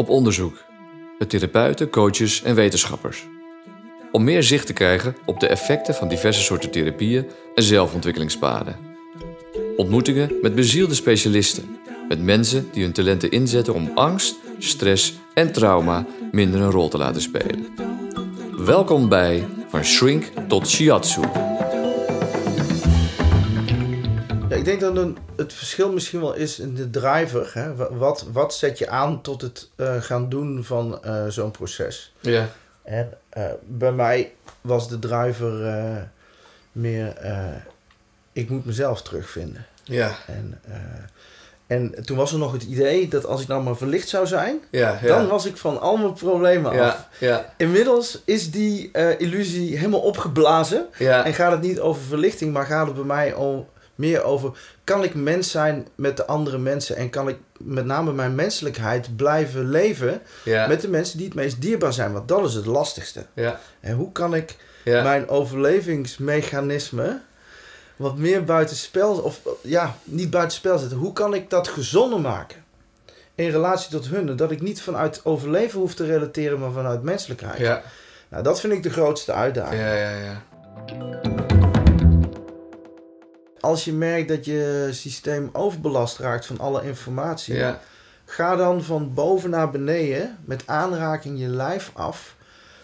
op onderzoek met therapeuten, coaches en wetenschappers. Om meer zicht te krijgen op de effecten van diverse soorten therapieën en zelfontwikkelingspaden. Ontmoetingen met bezielde specialisten, met mensen die hun talenten inzetten om angst, stress en trauma minder een rol te laten spelen. Welkom bij Van Shrink tot Shiatsu. Ik denk dat een, het verschil misschien wel is in de driver. Hè? Wa- Wat, wat zet je aan tot het eh, gaan doen van eh, zo'n proces? Ja. En eh, bij mij was de driver meer, ik moet mezelf terugvinden. Ja, En, en toen was er nog het idee dat als ik nou maar verlicht zou zijn, ja, dan was ik van al mijn problemen af. ja, ja, Inmiddels is die illusie helemaal opgeblazen. En gaat het niet over verlichting, maar gaat het bij mij om, meer over... kan ik mens zijn met de andere mensen... en kan ik met name mijn menselijkheid blijven leven... ja, met de mensen die het meest dierbaar zijn. Want dat is het lastigste. ja, En hoe kan ik ja, mijn overlevingsmechanisme... wat meer buitenspel... of ja, niet buitenspel zetten. Hoe kan ik dat gezonder maken? In relatie tot hun. Dat ik niet vanuit overleven hoef te relateren... maar vanuit menselijkheid. ja, Nou, dat vind ik de grootste uitdaging. ja, ja, ja. Als je merkt dat je systeem overbelast raakt van alle informatie, Ja, ga dan van boven naar beneden met aanraking je lijf af,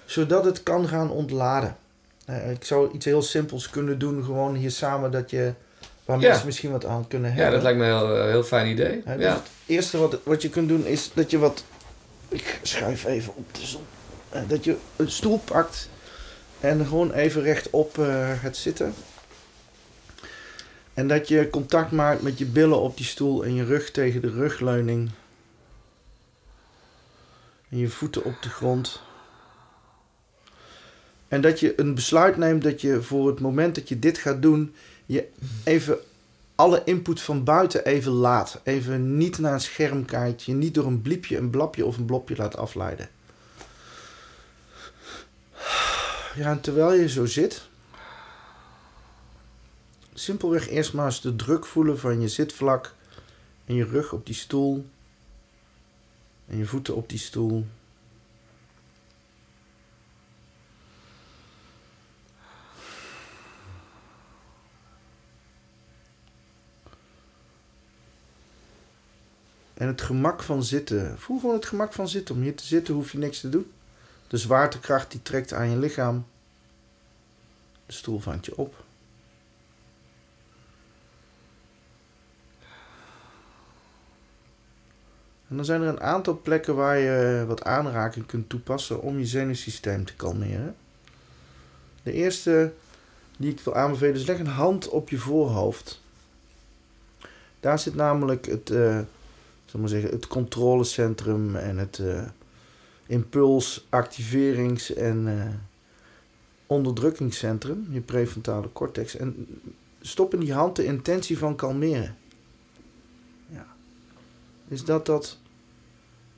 zodat het kan gaan ontladen. Eh, ik zou iets heel simpels kunnen doen, gewoon hier samen, dat je, waar Ja. mensen misschien wat aan kunnen ja, hebben. dat lijkt me een heel, heel fijn idee. Hè, dus Ja, Het eerste wat, wat je kunt doen is dat je wat. Ik schuif even op de zon. Eh, dat je een stoel pakt en gewoon even rechtop eh gaat zitten. En dat je contact maakt met je billen op die stoel en je rug tegen de rugleuning. En je voeten op de grond. En dat je een besluit neemt dat je voor het moment dat je dit gaat doen, je even alle input van buiten even laat. Even niet naar een scherm kijkt. Je niet door een bliepje, een blapje of een blopje laat afleiden. Ja, en terwijl je zo zit, simpelweg eerst maar eens de druk voelen van je zitvlak en je rug op die stoel en je voeten op die stoel. En het gemak van zitten. Voel gewoon het gemak van zitten. Om hier te zitten hoef je niks te doen. De zwaartekracht die trekt aan je lichaam. De stoel vangt je op. En dan zijn er een aantal plekken waar je wat aanraking kunt toepassen om je zenuwsysteem te kalmeren. De eerste die ik wil aanbevelen is leg een hand op je voorhoofd. Daar zit namelijk het, zal maar zeggen, het controlecentrum en het eh, impuls, activerings- en eh, onderdrukkingscentrum, je prefrontale cortex. En stop in die hand de intentie van kalmeren. Ja. Is dat dat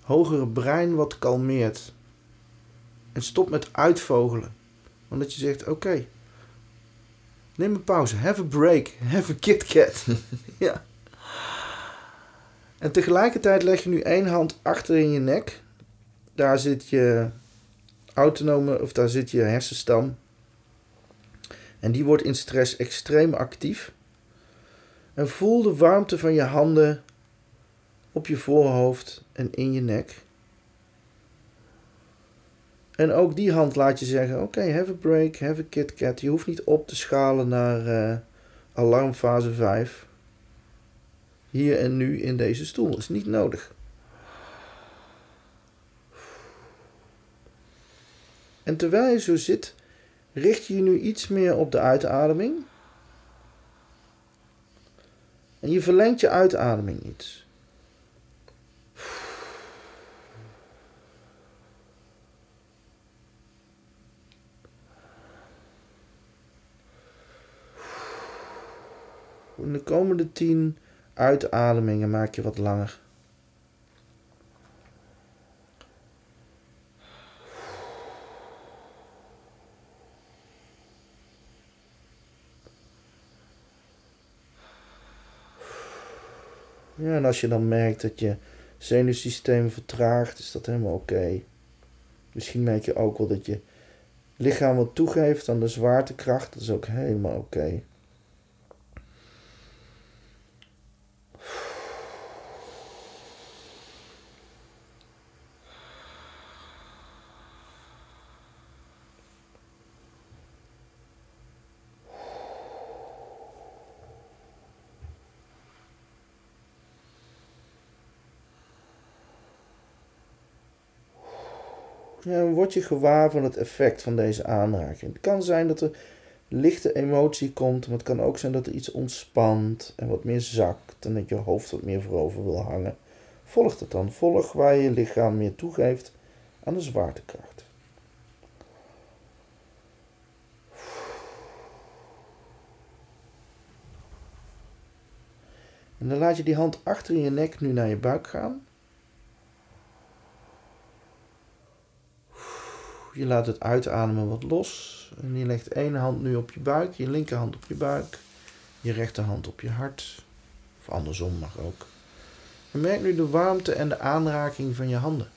hogere brein wat kalmeert. En stop met uitvogelen. Want dat je zegt, oké, neem een pauze, have a break, have a KitKat. ja. En tegelijkertijd leg je nu één hand achter in je nek. Daar zit je autonome, of daar zit je hersenstam. En die wordt in stress extreem actief. En voel de warmte van je handen op je voorhoofd en in je nek. En ook die hand laat je zeggen: Oké, have a break, have a KitKat. Je hoeft niet op te schalen naar eh, alarmfase 5 hier en nu in deze stoel. Is niet nodig. En terwijl je zo zit, richt je je nu iets meer op de uitademing. En je verlengt je uitademing iets. In de komende tien uitademingen maak je wat langer. Ja, en als je dan merkt dat je zenuwsysteem vertraagt, is dat helemaal oké. Misschien merk je ook wel dat je lichaam wat toegeeft aan de zwaartekracht. Dat is ook helemaal oké. Word je gewaar van het effect van deze aanraking. Het kan zijn dat er lichte emotie komt, maar het kan ook zijn dat er iets ontspant en wat meer zakt en dat je hoofd wat meer voorover wil hangen. Volg het dan. Volg waar je lichaam meer toegeeft aan de zwaartekracht. En dan laat je die hand achter in je nek nu naar je buik gaan. Je laat het uitademen wat los. En je legt één hand nu op je buik, je linkerhand op je buik, je rechterhand op je hart. Of andersom mag ook. En merk nu de warmte en de aanraking van je handen.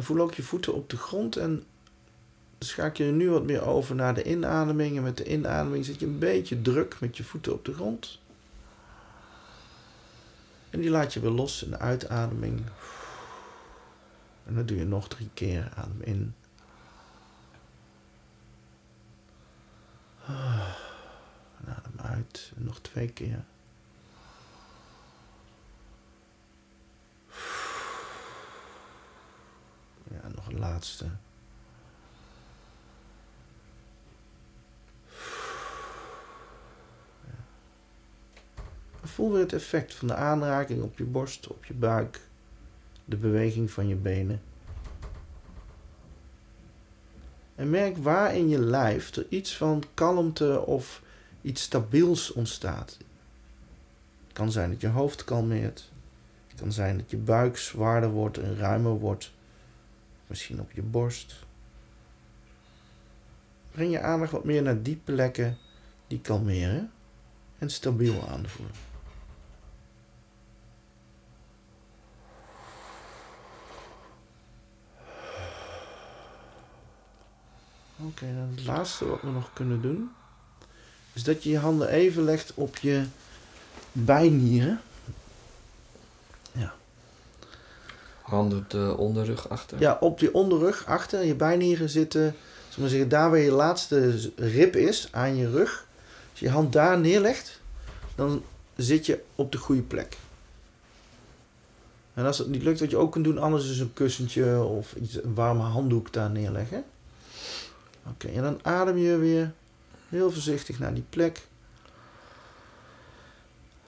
En voel ook je voeten op de grond en schakel je nu wat meer over naar de inademing. En met de inademing zet je een beetje druk met je voeten op de grond. En die laat je weer los in de uitademing. En dat doe je nog drie keer. Adem in. En adem uit. En nog twee keer. Ja, nog een Voel weer het effect van de aanraking op je borst, op je buik, de beweging van je benen. En merk waar in je lijf er iets van kalmte of iets stabiels ontstaat. Het kan zijn dat je hoofd kalmeert. Het kan zijn dat je buik zwaarder wordt en ruimer wordt. Misschien op je borst. Breng je aandacht wat meer naar die plekken die kalmeren en stabiel aanvoelen. Oké, dan het laatste wat we nog kunnen doen. Is dat je je handen even legt op je bijnieren. Ja. Handen op de onderrug achter. Ja, op je onderrug achter. Je bijnieren zitten, zullen we zeggen, daar waar je laatste rib is aan je rug. Als je je hand daar neerlegt, dan zit je op de goede plek. En als het niet lukt, wat je ook kunt doen, anders is een kussentje of iets, een warme handdoek daar neerleggen. Oké, en dan adem je weer heel voorzichtig naar die plek.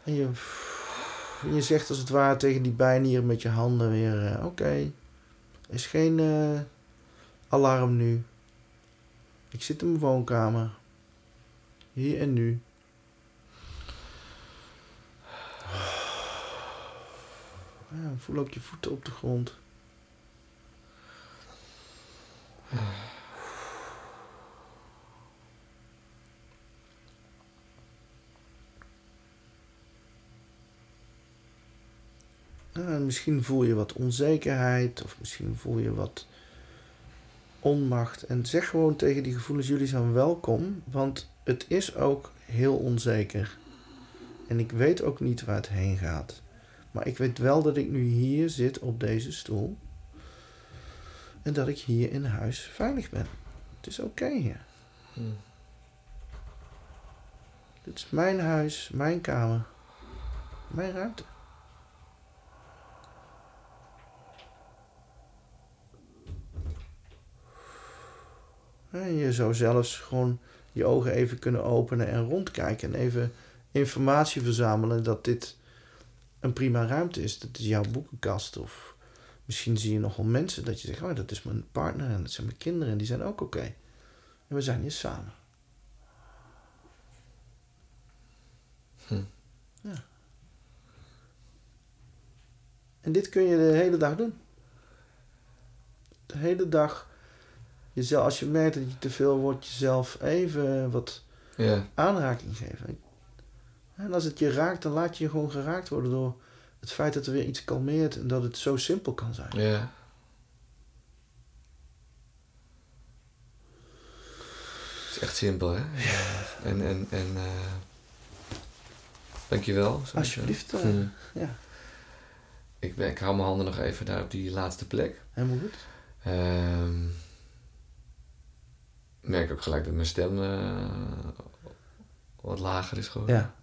En je, je zegt als het ware tegen die bijnieren met je handen weer: uh, Oké, okay, is geen uh, alarm nu. Ik zit in mijn woonkamer. Hier en nu. Ja, voel ook je voeten op de grond. Uh, misschien voel je wat onzekerheid of misschien voel je wat onmacht. En zeg gewoon tegen die gevoelens: jullie zijn welkom, want het is ook heel onzeker. En ik weet ook niet waar het heen gaat. Maar ik weet wel dat ik nu hier zit op deze stoel. En dat ik hier in huis veilig ben. Het is oké hier. Hmm. Dit is mijn huis, mijn kamer, mijn ruimte. En je zou zelfs gewoon je ogen even kunnen openen en rondkijken en even informatie verzamelen dat dit een prima ruimte is. Dat is jouw boekenkast. Of misschien zie je nogal mensen dat je zegt: Oh, dat is mijn partner en dat zijn mijn kinderen en die zijn ook oké. En we zijn hier samen. Hm. Ja. En dit kun je de hele dag doen. De hele dag. Jezelf, als je merkt dat je te veel wordt, jezelf even wat Ja. aanraking geven. En als het je raakt, dan laat je je gewoon geraakt worden door het feit dat er weer iets kalmeert en dat het zo simpel kan zijn. Ja. Het is echt simpel, hè? En, en, en, eh dankjewel. Alsjeblieft. eh. Ja, Ik, ben, ik hou mijn handen nog even daar op die laatste plek. helemaal goed. Ehm ik merk ook gelijk dat mijn stem eh, wat lager is geworden. Ja,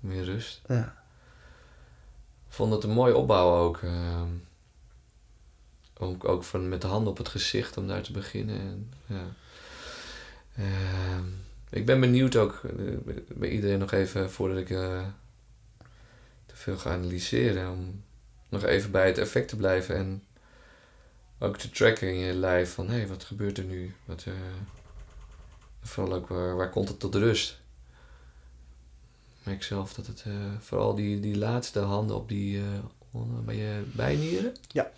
Meer rust. ja. Ik vond het een mooie opbouw ook. ehm om ook van, met de handen op het gezicht om daar te beginnen. En, ja. Ehm, ik ben benieuwd ook eh, bij iedereen nog even voordat ik eh, te veel ga analyseren. Om nog even bij het effect te blijven en ook te tracken in je lijf van hé, hey, wat gebeurt er nu? Wat, eh, vooral ook waar, waar komt het tot rust? Ik merk zelf dat het eh, vooral die, die laatste handen op die eh, bij je bijnieren. Ja.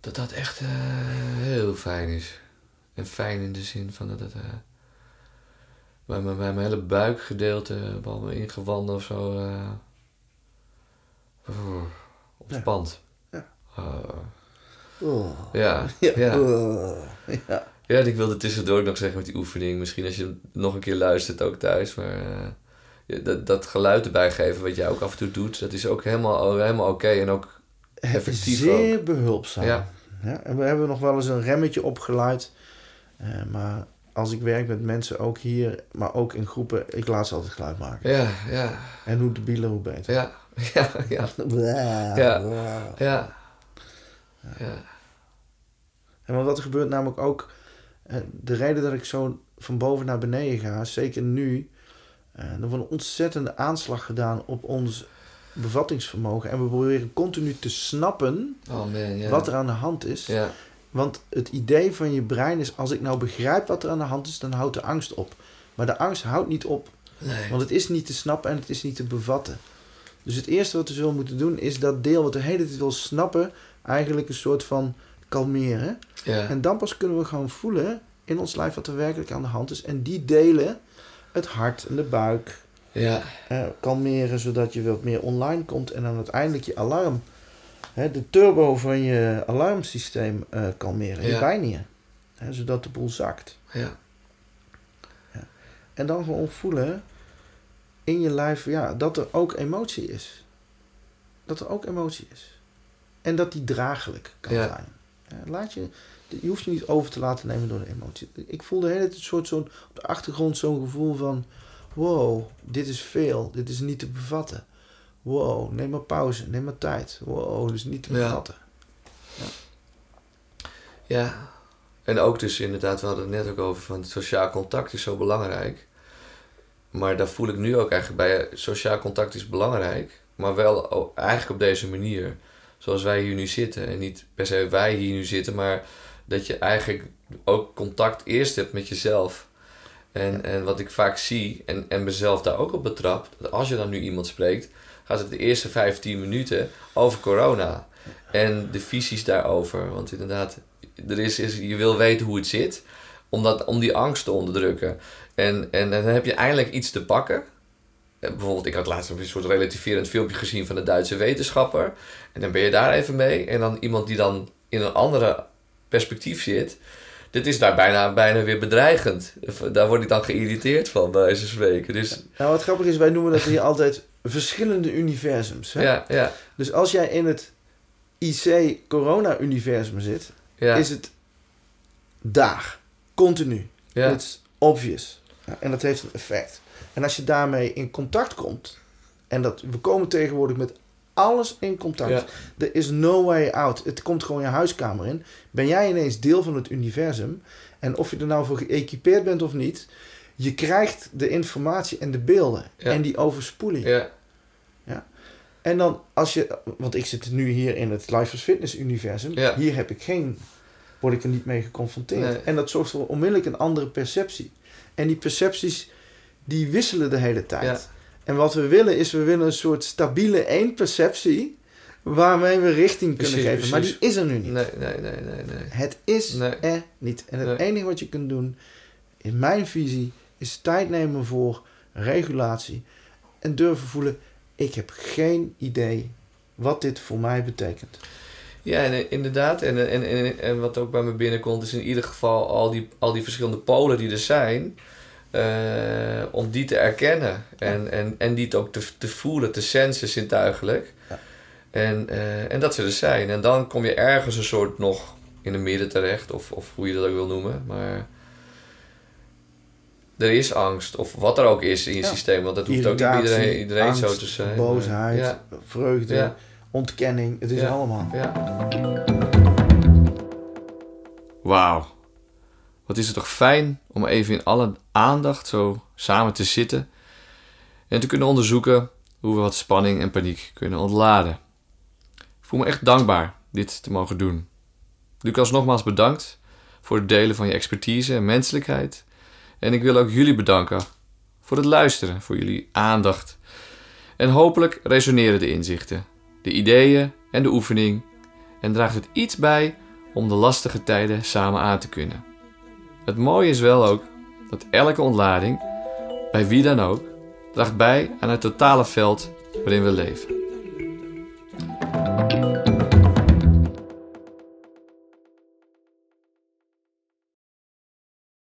Dat dat echt heel fijn is. En fijn in de zin van dat het bij, mijn, bij mijn hele buikgedeelte, bij mijn ingewanden of zo, oeh, ontspant. Ja. Oh. ja, Ja. ja. Oh. ja. Ja, ik wilde tussendoor nog zeggen met die oefening. Misschien als je nog een keer luistert ook thuis. Maar eh, dat, dat geluid erbij geven wat jij ook af en toe doet. Dat is ook helemaal, helemaal oké. En ook effectief Zeer behulpzaam. Ja. Ja, en we hebben nog wel eens een remmetje opgeluid. Eh, maar als ik werk met mensen, ook hier, maar ook in groepen, ik laat ze altijd geluid maken. Ja, ja, En hoe debieler, hoe beter. ja, ja, ja, Ja. ja. Ja. En wat er gebeurt namelijk ook, eh, de reden dat ik zo van boven naar beneden ga, zeker nu, eh, er wordt een ontzettende aanslag gedaan op ons bevattingsvermogen. En we proberen continu te snappen Oh man, ja. wat er aan de hand is. Ja, Want het idee van je brein is, als ik nou begrijp wat er aan de hand is, dan houdt de angst op. Maar de angst houdt niet op, nee. want het is niet te snappen en het is niet te bevatten. Dus het eerste wat we zullen moeten doen, is dat deel wat de hele tijd wil snappen, eigenlijk een soort van kalmeren. Ja, En dan pas kunnen we gewoon voelen in ons lijf wat er werkelijk aan de hand is. En die delen, het hart en de buik, ja, kalmeren zodat je wat meer online komt. En dan uiteindelijk je alarm, hè, de turbo van je alarmsysteem eh, kalmeren, je Ja. bijnieren. Hè, zodat de boel zakt. ja, En dan gewoon voelen in je lijf ja, dat er ook emotie is. Dat er ook emotie is. En dat die draaglijk kan Ja. zijn. Ja, laat je, je hoeft je niet over te laten nemen door de emotie. Ik voel de hele tijd een soort zo'n, op de achtergrond zo'n gevoel van... Wow, dit is veel. Dit is niet te bevatten. Wow, neem maar pauze. Neem maar tijd. Wow, dit is niet te Ja. bevatten. ja. En ook dus inderdaad, we hadden het net ook over van sociaal contact is zo belangrijk. Maar daar voel ik nu ook eigenlijk bij. Sociaal contact is belangrijk, maar wel eigenlijk op deze manier. Zoals wij hier nu zitten. En niet per se wij hier nu zitten, maar dat je eigenlijk ook contact eerst hebt met jezelf. En, en wat ik vaak zie, en, en mezelf daar ook op betrap, dat als je dan nu iemand spreekt, gaat het de eerste 15 minuten over corona. En de visies daarover. Want inderdaad, er is, is, je wil weten hoe het zit, om, dat, om die angst te onderdrukken. En, en dan heb je eindelijk iets te pakken. Eh, Bijvoorbeeld, ik had laatst een soort relativerend filmpje gezien van een Duitse wetenschapper. En dan ben je daar even mee. En dan iemand die dan in een andere perspectief zit. Dit is daar bijna, bijna weer bedreigend. Daar word ik dan geïrriteerd van, bij van spreken. Dus Nou, wat grappig is, wij noemen dat hier altijd verschillende universums. Hè? ja, ja, Dus als jij in het IC-corona-universum zit, ja. is het daar, continu. ja. It's obvious. Ja, en dat heeft een effect. En als je daarmee in contact komt, en dat, we komen tegenwoordig met alles in contact. Ja. Er is no way out. Het komt gewoon je huiskamer in. Ben jij ineens deel van het universum? En of je er nou voor geëquipeerd bent of niet, je krijgt de informatie en de beelden. Ja. En die overspoelen je. ja. En dan als je, want ik zit nu hier in het Life as Fitness universum. Ja. Hier heb ik geen, word ik er niet mee geconfronteerd. Nee. En dat zorgt voor onmiddellijk een andere perceptie. En die percepties, die wisselen de hele tijd. Ja. En wat we willen is, we willen een soort stabiele één-perceptie waarmee we richting kunnen Precies, geven. Maar die is er nu niet. Nee, nee, nee, nee, nee. Het is Nee. er niet. En het Nee. enige wat je kunt doen, in mijn visie, is tijd nemen voor regulatie. En durven voelen, ik heb geen idee wat dit voor mij betekent. Ja, en, eh, inderdaad. En, en, en, en wat ook bij me binnenkomt, is in ieder geval al die, al die verschillende polen die er zijn. Eh, om die te erkennen. En, en, en die ook te, te voelen, te sensen zintuigelijk. Ja. En, eh, en dat ze er zijn. En dan kom je ergens een soort nog in het midden terecht. Of, of hoe je dat ook wil noemen. Maar er is angst. Of wat er ook is in je Ja. systeem. Want dat hoeft ook niet iedereen, iedereen zo te zijn. Boosheid, Ja, vreugde, Ja. ontkenning. Het is Ja. allemaal. ja. Wauw. Wat is het toch fijn om even in alle aandacht zo samen te zitten en te kunnen onderzoeken hoe we wat spanning en paniek kunnen ontladen. Ik voel me echt dankbaar dit te mogen doen. Lucas, nogmaals bedankt voor het delen van je expertise en menselijkheid. En ik wil ook jullie bedanken voor het luisteren, voor jullie aandacht. En hopelijk resoneren de inzichten, de ideeën en de oefening en draagt het iets bij om de lastige tijden samen aan te kunnen. Het mooie is wel ook dat elke ontlading, bij wie dan ook, draagt bij aan het totale veld waarin we leven.